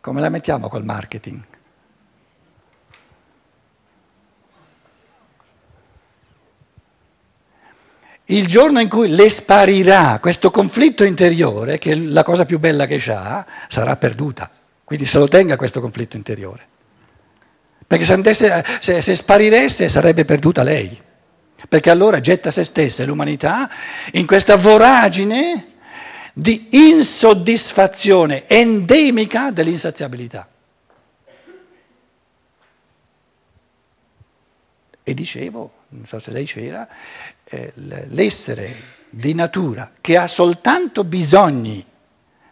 Come la mettiamo col marketing? Il giorno in cui le sparirà questo conflitto interiore, che è la cosa più bella che ha, sarà perduta. Quindi se lo tenga questo conflitto interiore. Perché se, andesse, se, se spariresse sarebbe perduta lei. Perché allora getta se stessa e l'umanità in questa voragine di insoddisfazione endemica dell'insaziabilità. E dicevo, non so se lei c'era, eh, l'essere di natura che ha soltanto bisogni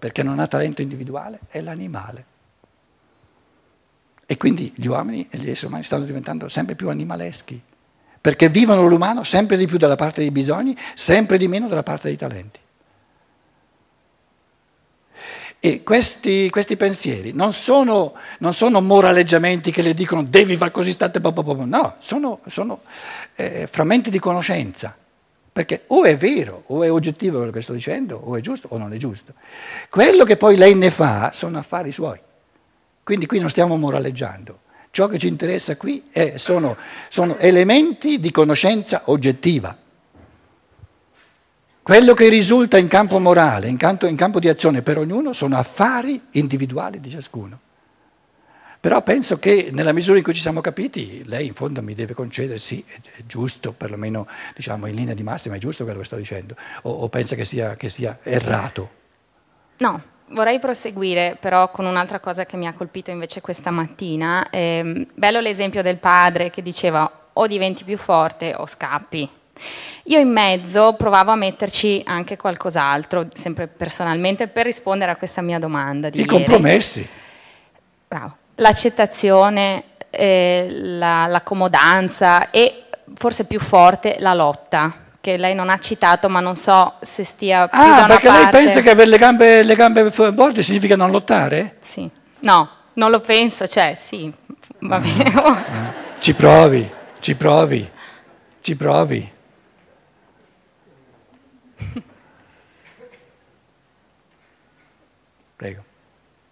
perché non ha talento individuale è l'animale. E quindi gli uomini e gli esseri umani stanno diventando sempre più animaleschi, perché vivono l'umano sempre di più dalla parte dei bisogni, sempre di meno dalla parte dei talenti. E questi, questi pensieri non sono, non sono, moraleggiamenti che le dicono devi far così, state po, po, po. no, sono, sono eh, frammenti di conoscenza, perché o è vero, o è oggettivo quello che sto dicendo, o è giusto o non è giusto. Quello che poi lei ne fa sono affari suoi, quindi qui non stiamo moraleggiando. Ciò che ci interessa qui è, sono, sono elementi di conoscenza oggettiva. Quello che risulta in campo morale, in campo, in campo di azione per ognuno, sono affari individuali di ciascuno. Però penso che nella misura in cui ci siamo capiti, lei in fondo mi deve concedere, sì, è giusto, perlomeno diciamo, in linea di massima è giusto quello che sto dicendo, o, o pensa che sia, che sia errato? No, vorrei proseguire però con un'altra cosa che mi ha colpito invece questa mattina. Eh, bello l'esempio del padre che diceva o diventi più forte o scappi. Io in mezzo provavo a metterci anche qualcos'altro, sempre personalmente, per rispondere a questa mia domanda. Di I ieri. compromessi. Bravo. L'accettazione, eh, la, l'accomodanza e forse più forte la lotta che lei non ha citato, ma non so se stia più ah, perché parte. lei pensa che avere le gambe, le gambe forti significa non lottare? Sì. No, non lo penso, cioè sì, va bene. ci provi, ci provi, ci provi. Prego,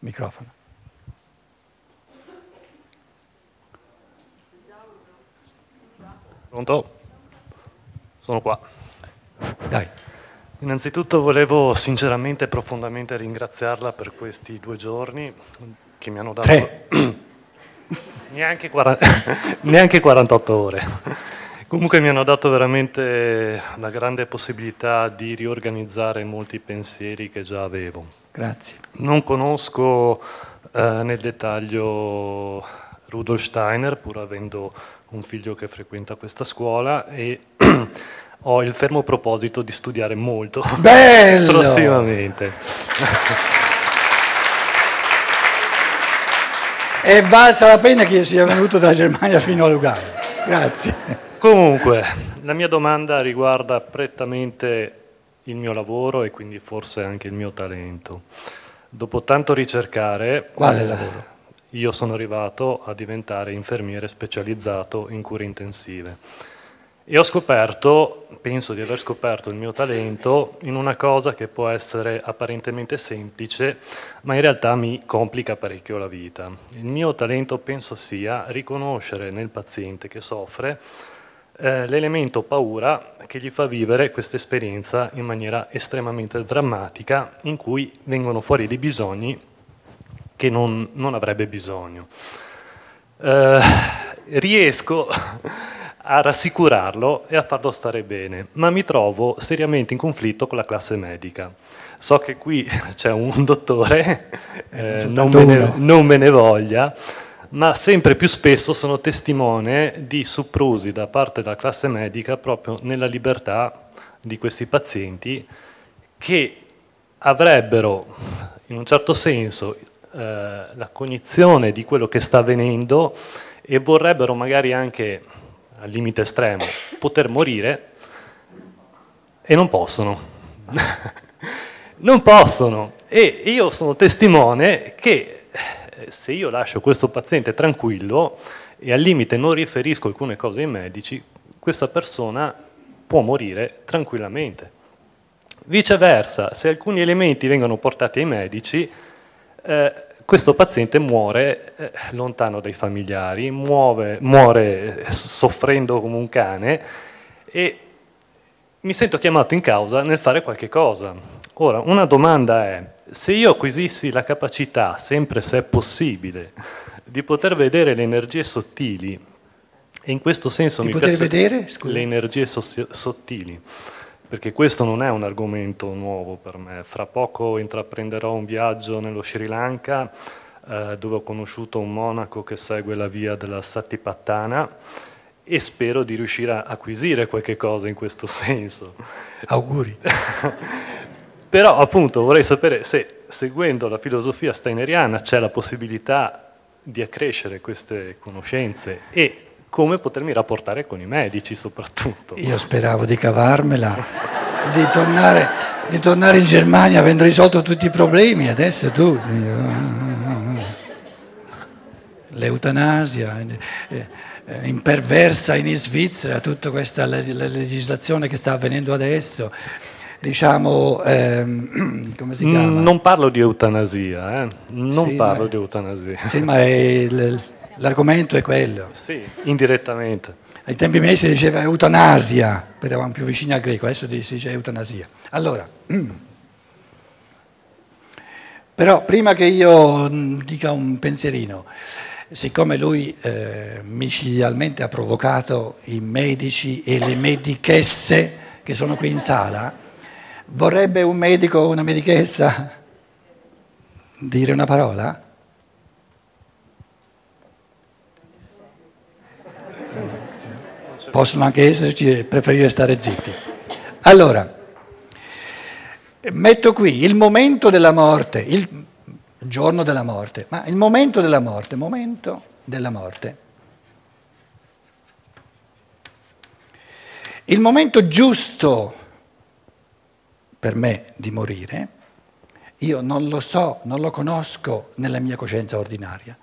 microfono. Pronto? Sono qua. Dai. Innanzitutto volevo sinceramente e profondamente ringraziarla per questi due giorni che mi hanno dato... neanche, 40... neanche 48 ore. Comunque mi hanno dato veramente la grande possibilità di riorganizzare molti pensieri che già avevo. Grazie. Non conosco eh, nel dettaglio Rudolf Steiner, pur avendo un figlio che frequenta questa scuola e ho il fermo proposito di studiare molto Bello! prossimamente. È valsa la pena che io sia venuto da Germania fino a Lugano. Grazie. Comunque, la mia domanda riguarda prettamente il mio lavoro e quindi forse anche il mio talento. Dopo tanto ricercare... Quale eh, lavoro? Io sono arrivato a diventare infermiere specializzato in cure intensive. E ho scoperto, penso di aver scoperto il mio talento in una cosa che può essere apparentemente semplice, ma in realtà mi complica parecchio la vita. Il mio talento penso sia riconoscere nel paziente che soffre eh, l'elemento paura che gli fa vivere questa esperienza in maniera estremamente drammatica in cui vengono fuori dei bisogni che non, non avrebbe bisogno. Eh, riesco a rassicurarlo e a farlo stare bene, ma mi trovo seriamente in conflitto con la classe medica. So che qui c'è un dottore, eh, non, me ne, non me ne voglia, ma sempre più spesso sono testimone di soprusi da parte della classe medica proprio nella libertà di questi pazienti che avrebbero in un certo senso eh, la cognizione di quello che sta avvenendo e vorrebbero magari anche al limite estremo poter morire e non possono. non possono. E io sono testimone che se io lascio questo paziente tranquillo e al limite non riferisco alcune cose ai medici, questa persona può morire tranquillamente. Viceversa, se alcuni elementi vengono portati ai medici, eh, questo paziente muore eh, lontano dai familiari, muove, muore eh, soffrendo come un cane e mi sento chiamato in causa nel fare qualche cosa. Ora, una domanda è, se io acquisissi la capacità, sempre se è possibile, di poter vedere le energie sottili, e in questo senso di mi poter vedere Scusa. le energie so- sottili, perché questo non è un argomento nuovo per me. Fra poco intraprenderò un viaggio nello Sri Lanka eh, dove ho conosciuto un monaco che segue la via della Satipatthana e spero di riuscire a acquisire qualche cosa in questo senso. Auguri. Però appunto vorrei sapere se seguendo la filosofia steineriana c'è la possibilità di accrescere queste conoscenze e come potermi rapportare con i medici soprattutto. Io speravo di cavarmela, di tornare, di tornare in Germania avendo risolto tutti i problemi, adesso tu... L'eutanasia, eh, imperversa in Svizzera, tutta questa legislazione che sta avvenendo adesso, diciamo, ehm, come si chiama? Non parlo di eutanasia, eh? non Sì, parlo ma- di eutanasia. Sì, ma il- l'argomento è quello. Sì, indirettamente. Ai tempi miei si diceva eutanasia, perché eravamo più vicini al greco, adesso si dice eutanasia. Allora, però prima che io mh, dica un pensierino, siccome lui eh, micidialmente ha provocato i medici e le medichesse che sono qui in sala, vorrebbe un medico o una medichessa dire una parola? Possono anche esserci e preferire stare zitti. Allora, metto qui il momento della morte, il giorno della morte, ma il momento della morte, momento della morte. Il momento giusto per me di morire, io non lo so, non lo conosco nella mia coscienza ordinaria.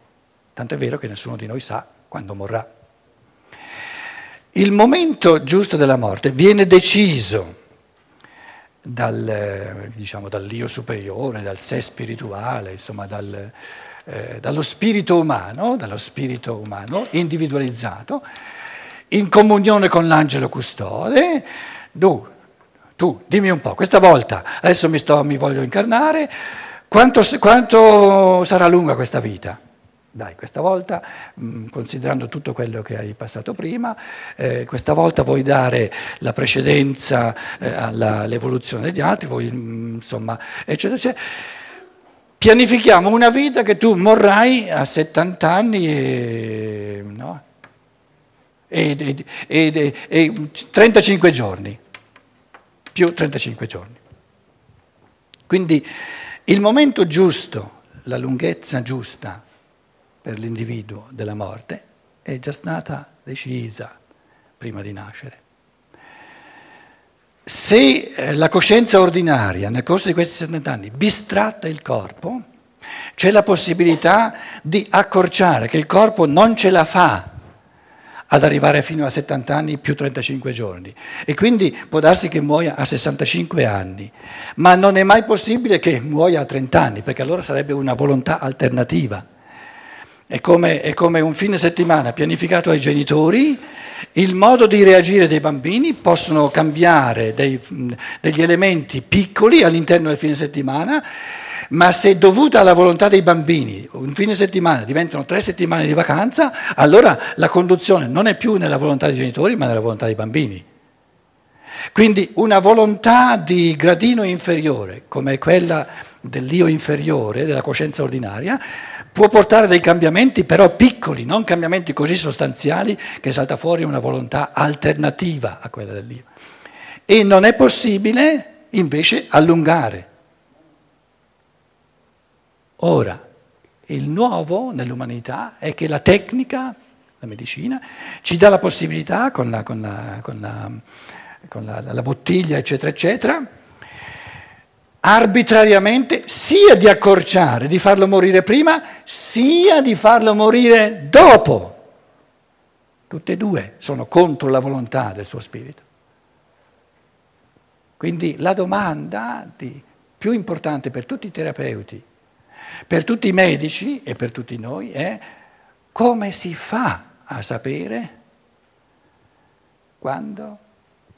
Tanto è vero che nessuno di noi sa quando morrà. Il momento giusto della morte viene deciso dal, diciamo, dall'io superiore, dal sé spirituale, insomma dal, eh, dallo spirito umano, dallo spirito umano individualizzato, in comunione con l'angelo custode. Tu, tu, dimmi un po', questa volta, adesso mi, sto, mi voglio incarnare, quanto, quanto sarà lunga questa vita? Dai, questa volta, mh, considerando tutto quello che hai passato prima, eh, questa volta vuoi dare la precedenza eh, all'evoluzione degli altri, vuoi, mh, insomma, eccetera, eccetera. Pianifichiamo una vita che tu morrai a 70 anni e, no? e, e, e 35 giorni, più 35 giorni. Quindi il momento giusto, la lunghezza giusta per l'individuo della morte è già stata decisa prima di nascere. Se eh, la coscienza ordinaria nel corso di questi 70 anni bistratta il corpo, c'è la possibilità di accorciare che il corpo non ce la fa ad arrivare fino a 70 anni più 35 giorni e quindi può darsi che muoia a 65 anni, ma non è mai possibile che muoia a 30 anni perché allora sarebbe una volontà alternativa. È come, è come, un fine settimana pianificato dai genitori, il modo di reagire dei bambini possono cambiare dei, degli elementi piccoli all'interno del fine settimana, ma se dovuta alla volontà dei bambini un fine settimana diventano tre settimane di vacanza, allora la conduzione non è più nella volontà dei genitori, ma nella volontà dei bambini. Quindi una volontà di gradino inferiore, come quella dell'io inferiore, della coscienza ordinaria, può portare dei cambiamenti però piccoli, non cambiamenti così sostanziali che salta fuori una volontà alternativa a quella dell'io. E non è possibile invece allungare. Ora, il nuovo nell'umanità è che la tecnica, la medicina, ci dà la possibilità con la, con la, con la, con la, la bottiglia, eccetera, eccetera, arbitrariamente sia di accorciare, di farlo morire prima, sia di farlo morire dopo. Tutte e due sono contro la volontà del suo spirito. Quindi la domanda di, più importante per tutti i terapeuti per tutti i medici e per tutti noi è come si fa a sapere quando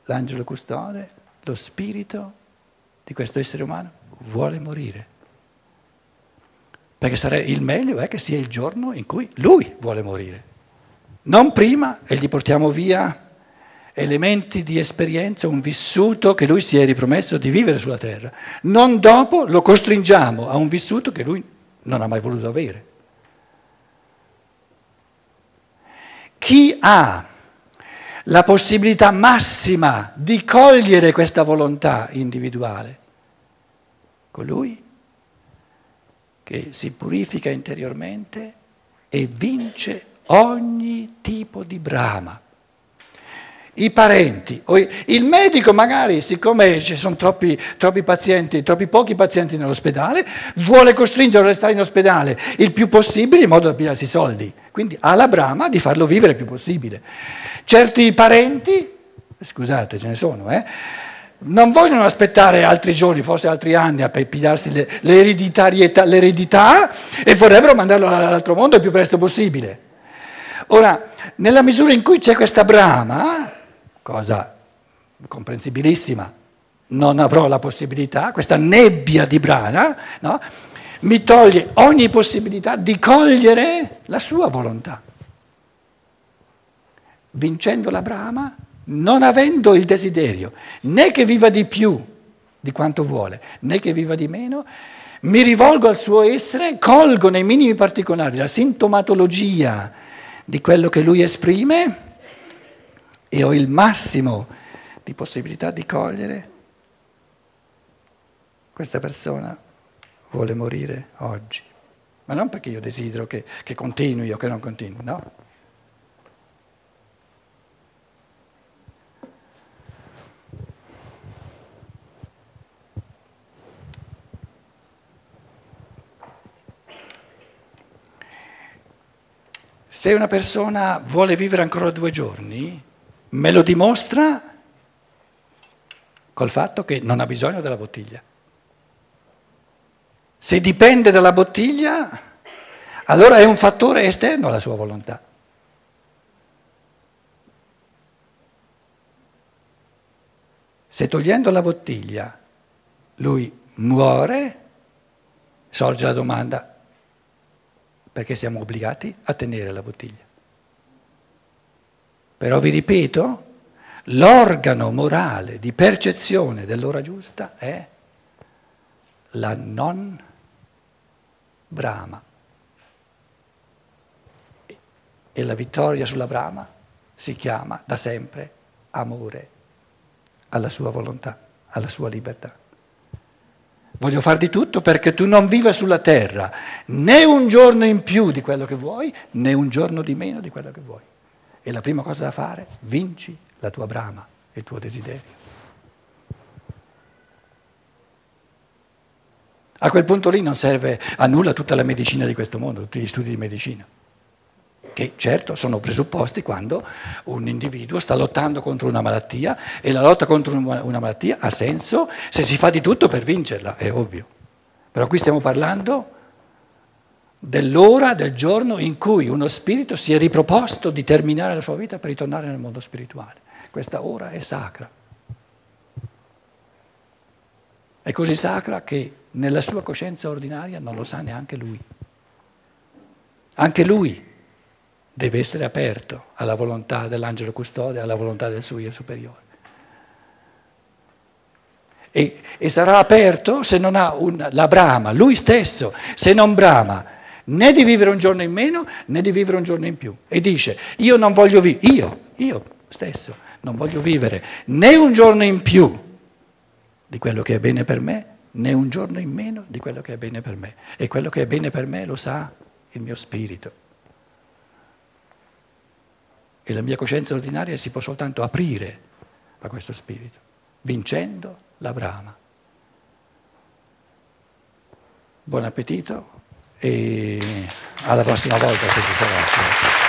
l'angelo custode, lo spirito di questo essere umano vuole morire. Perché sarebbe, il meglio è che sia il giorno in cui lui vuole morire. Non prima e gli portiamo via elementi di esperienza, un vissuto che lui si è ripromesso di vivere sulla terra. Non dopo lo costringiamo a un vissuto che lui non ha mai voluto avere. Chi ha la possibilità massima di cogliere questa volontà individuale? Colui che si purifica interiormente e vince ogni tipo di brama i parenti, il medico magari, siccome ci sono troppi, troppi, pazienti, troppi pochi pazienti nell'ospedale, vuole costringerlo a restare in ospedale il più possibile in modo da pigliarsi i soldi. Quindi ha la brama di farlo vivere il più possibile. Certi parenti, scusate, ce ne sono, eh, non vogliono aspettare altri giorni, forse altri anni per pigliarsi le, l'eredità e vorrebbero mandarlo all'altro mondo il più presto possibile. Ora, nella misura in cui c'è questa brama, cosa comprensibilissima, non avrò la possibilità, questa nebbia di brana, no? mi toglie ogni possibilità di cogliere la sua volontà. Vincendo la brama, non avendo il desiderio né che viva di più di quanto vuole, né che viva di meno, mi rivolgo al suo essere, colgo nei minimi particolari la sintomatologia di quello che lui esprime e ho il massimo di possibilità di cogliere, questa persona vuole morire oggi. Ma non perché io desidero che, che continui o che non continui, no. Se una persona vuole vivere ancora due giorni, me lo dimostra col fatto che non ha bisogno della bottiglia. Se dipende dalla bottiglia, allora è un fattore esterno alla sua volontà. Se togliendo la bottiglia lui muore, sorge la domanda perché siamo obbligati a tenere la bottiglia. Però vi ripeto, l'organo morale di percezione dell'ora giusta è la non brama. E la vittoria sulla brama si chiama da sempre amore alla sua volontà, alla sua libertà. Voglio far di tutto perché tu non viva sulla terra né un giorno in più di quello che vuoi, né un giorno di meno di quello che vuoi. E la prima cosa da fare, vinci la tua brama, il tuo desiderio. A quel punto lì non serve a nulla tutta la medicina di questo mondo, tutti gli studi di medicina, che certo sono presupposti quando un individuo sta lottando contro una malattia e la lotta contro una malattia ha senso se si fa di tutto per vincerla, è ovvio. Però qui stiamo parlando dell'ora, del giorno in cui uno spirito si è riproposto di terminare la sua vita per ritornare nel mondo spirituale. Questa ora è sacra. È così sacra che nella sua coscienza ordinaria non lo sa neanche lui. Anche lui deve essere aperto alla volontà dell'angelo custode, alla volontà del suo io superiore. E, e sarà aperto se non ha un, la brama, lui stesso, se non brama né di vivere un giorno in meno né di vivere un giorno in più. E dice, io non voglio vivere, io, io stesso, non voglio vivere né un giorno in più di quello che è bene per me, né un giorno in meno di quello che è bene per me. E quello che è bene per me lo sa il mio spirito. E la mia coscienza ordinaria si può soltanto aprire a questo spirito, vincendo la brama. Buon appetito e alla prossima volta se ci sarà.